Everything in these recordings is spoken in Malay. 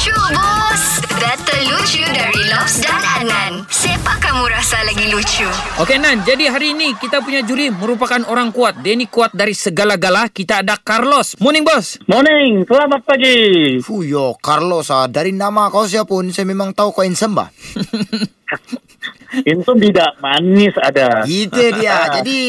Lucu bos Data lucu dari Lobs dan Adnan Siapa kamu rasa lagi lucu? Okey Nan, jadi hari ini kita punya juri merupakan orang kuat. Dia ni kuat dari segala-gala. Kita ada Carlos. Morning bos. Morning, selamat pagi. Fuyo, Carlos ah, dari nama kau siapa pun saya memang tahu kau handsome bah. Itu tidak manis ada. Itu dia. Jadi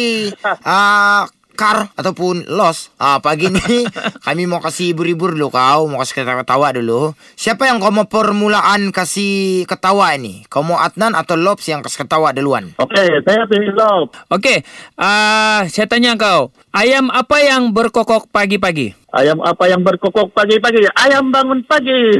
ah car ataupun los ah pagi ni kami mau kasih hibur-hibur dulu kau mau kasih ketawa-ketawa dulu siapa yang kau mau permulaan kasih ketawa ini kau mau Adnan atau Lobs yang kasih ketawa duluan Okey, saya pilih Lob. Okey, uh, saya tanya kau. Ayam apa yang berkokok pagi-pagi? Ayam apa yang berkokok pagi-pagi? Ayam bangun pagi.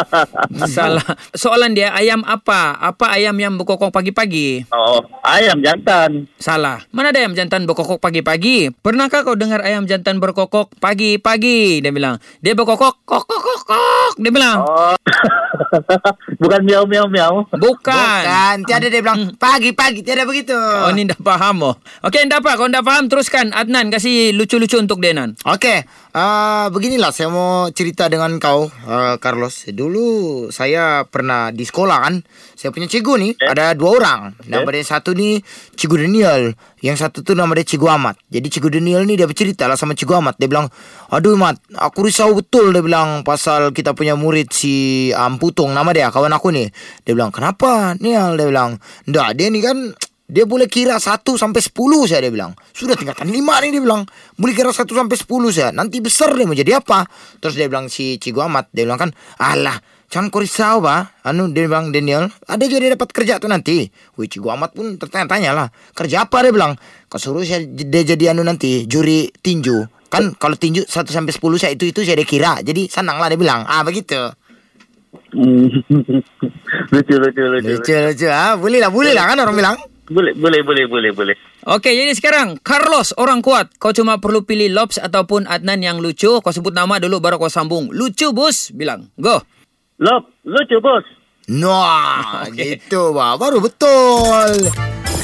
Salah. Soalan dia, ayam apa? Apa ayam yang berkokok pagi-pagi? oh, ayam jantan. Salah. Mana ada ayam jantan berkokok pagi-pagi? Pernahkah kau dengar ayam jantan berkokok pagi-pagi? Dia bilang. Dia berkokok, kok, kok, kok, kok. Dia bilang. Oh. Bukan miau miau miau. Bukan. Bukan Tiada dia bilang Pagi-pagi Tiada begitu Oh, ni dah faham oh. Okey, dah apa? Kau dah faham? Teruskan. Adnan, kasih lucu-lucu untuk dia, Nan. Okey, uh, beginilah saya mau cerita dengan kau, uh, Carlos. Dulu saya pernah di sekolah kan. Saya punya cikgu ni Eh? ada dua orang. Nama dia satu ni Cikgu Daniel. Yang satu tu nama dia Cikgu Ahmad. Jadi Cikgu Daniel ni dia bercerita lah sama Cikgu Ahmad. Dia bilang, aduh Mat, aku risau betul dia bilang pasal kita punya murid si um, Putung nama dia, kawan aku ni. Dia bilang, kenapa Nial? Dia bilang, ndak dia ni kan dia boleh kira 1 sampai 10 saya dia bilang. Sudah tingkatan 5 ni dia bilang. Boleh kira 1 sampai 10 saya. Nanti besar dia mau jadi apa? Terus dia bilang si Cikgu Ahmad, dia bilang kan, "Alah, jangan kau risau bah." Anu dia bilang Daniel, ada juga dia dapat kerja tu nanti. Wih, Cikgu Ahmad pun tertanya-tanya lah. Kerja apa dia bilang? Kau suruh saya dia jadi anu nanti, juri tinju. Kan kalau tinju 1 sampai 10 saya itu itu saya dia kira. Jadi senang lah dia bilang. Ah begitu. Hmm. lucu lucu lucu. Lucu lucu ah. Boleh lah, boleh lah kan orang bilang. Boleh boleh boleh boleh boleh. Okey, jadi sekarang Carlos orang kuat. Kau cuma perlu pilih Lobs ataupun Adnan yang lucu. Kau sebut nama dulu baru kau sambung. Lucu bos, bilang. Go. Lob, lucu bos. Nah, Okey. gitu bah. Baru betul.